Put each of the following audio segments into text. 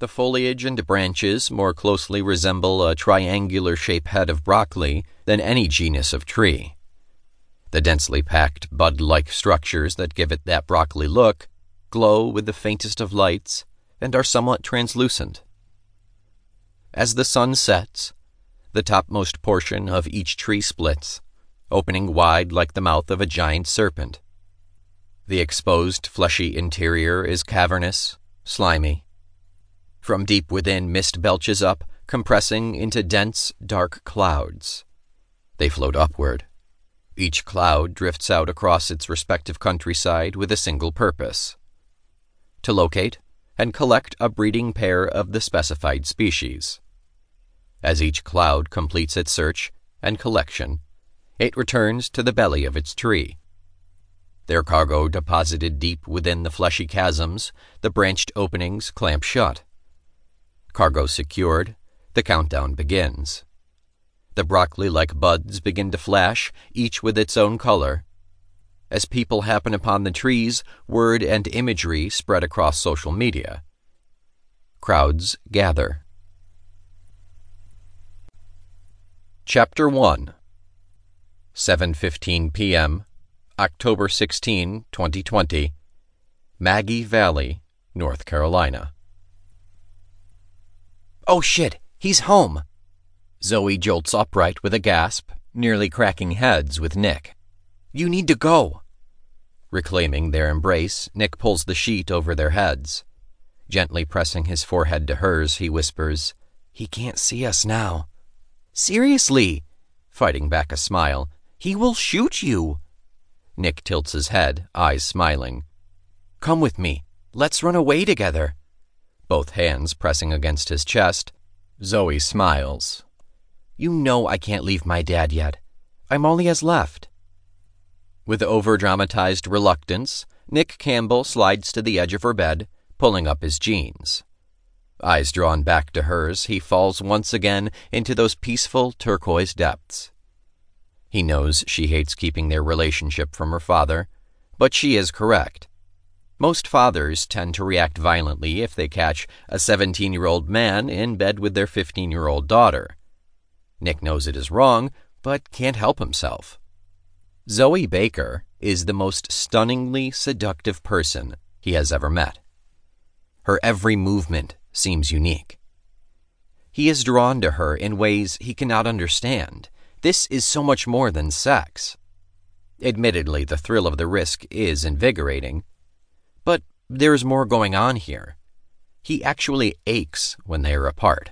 The foliage and branches more closely resemble a triangular shaped head of broccoli than any genus of tree. The densely packed bud like structures that give it that broccoli look glow with the faintest of lights and are somewhat translucent. As the sun sets, the topmost portion of each tree splits, opening wide like the mouth of a giant serpent. The exposed fleshy interior is cavernous, slimy. From deep within, mist belches up, compressing into dense, dark clouds. They float upward. Each cloud drifts out across its respective countryside with a single purpose to locate and collect a breeding pair of the specified species. As each cloud completes its search and collection, it returns to the belly of its tree. Their cargo deposited deep within the fleshy chasms, the branched openings clamp shut. Cargo secured, the countdown begins. The broccoli like buds begin to flash, each with its own color. As people happen upon the trees, word and imagery spread across social media. Crowds gather. Chapter 1 7:15 p.m. October 16, 2020. Maggie Valley, North Carolina. Oh shit, he's home. Zoe jolts upright with a gasp, nearly cracking heads with Nick. You need to go. Reclaiming their embrace, Nick pulls the sheet over their heads. Gently pressing his forehead to hers, he whispers, He can't see us now. Seriously, fighting back a smile, he will shoot you. Nick tilts his head, eyes smiling. Come with me. Let's run away together. Both hands pressing against his chest, Zoe smiles. You know I can't leave my dad yet. I'm all he has left. With over-dramatized reluctance, Nick Campbell slides to the edge of her bed, pulling up his jeans. Eyes drawn back to hers, he falls once again into those peaceful turquoise depths. He knows she hates keeping their relationship from her father, but she is correct. Most fathers tend to react violently if they catch a 17 year old man in bed with their 15 year old daughter. Nick knows it is wrong, but can't help himself. Zoe Baker is the most stunningly seductive person he has ever met. Her every movement seems unique. He is drawn to her in ways he cannot understand. This is so much more than sex. Admittedly, the thrill of the risk is invigorating, there is more going on here. He actually aches when they are apart.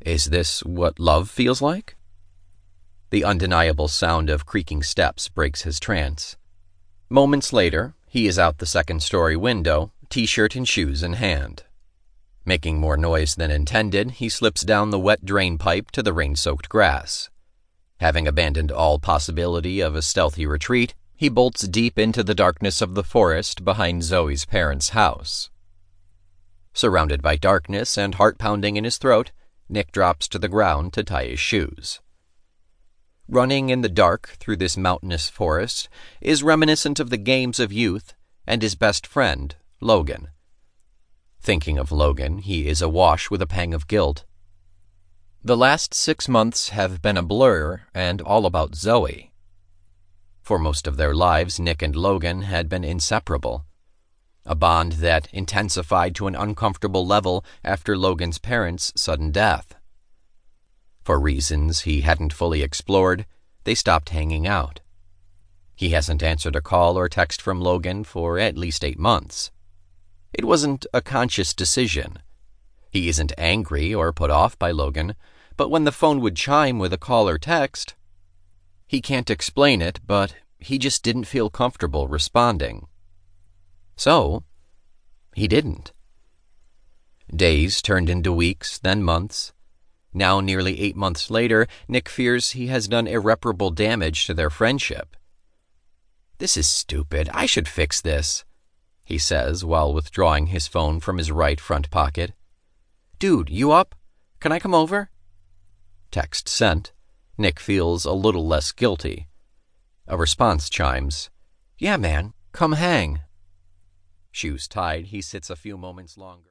Is this what love feels like? The undeniable sound of creaking steps breaks his trance. Moments later, he is out the second story window, t shirt and shoes in hand. Making more noise than intended, he slips down the wet drain pipe to the rain soaked grass. Having abandoned all possibility of a stealthy retreat, he bolts deep into the darkness of the forest behind Zoe's parents' house. Surrounded by darkness and heart pounding in his throat, Nick drops to the ground to tie his shoes. Running in the dark through this mountainous forest is reminiscent of the games of youth and his best friend, Logan. Thinking of Logan, he is awash with a pang of guilt. The last six months have been a blur and all about Zoe. For most of their lives, Nick and Logan had been inseparable. A bond that intensified to an uncomfortable level after Logan's parents' sudden death. For reasons he hadn't fully explored, they stopped hanging out. He hasn't answered a call or text from Logan for at least eight months. It wasn't a conscious decision. He isn't angry or put off by Logan, but when the phone would chime with a call or text, he can't explain it, but he just didn't feel comfortable responding. So, he didn't. Days turned into weeks, then months. Now, nearly eight months later, Nick fears he has done irreparable damage to their friendship. This is stupid. I should fix this, he says while withdrawing his phone from his right front pocket. Dude, you up? Can I come over? Text sent. Nick feels a little less guilty. A response chimes. Yeah, man, come hang. Shoes tied, he sits a few moments longer.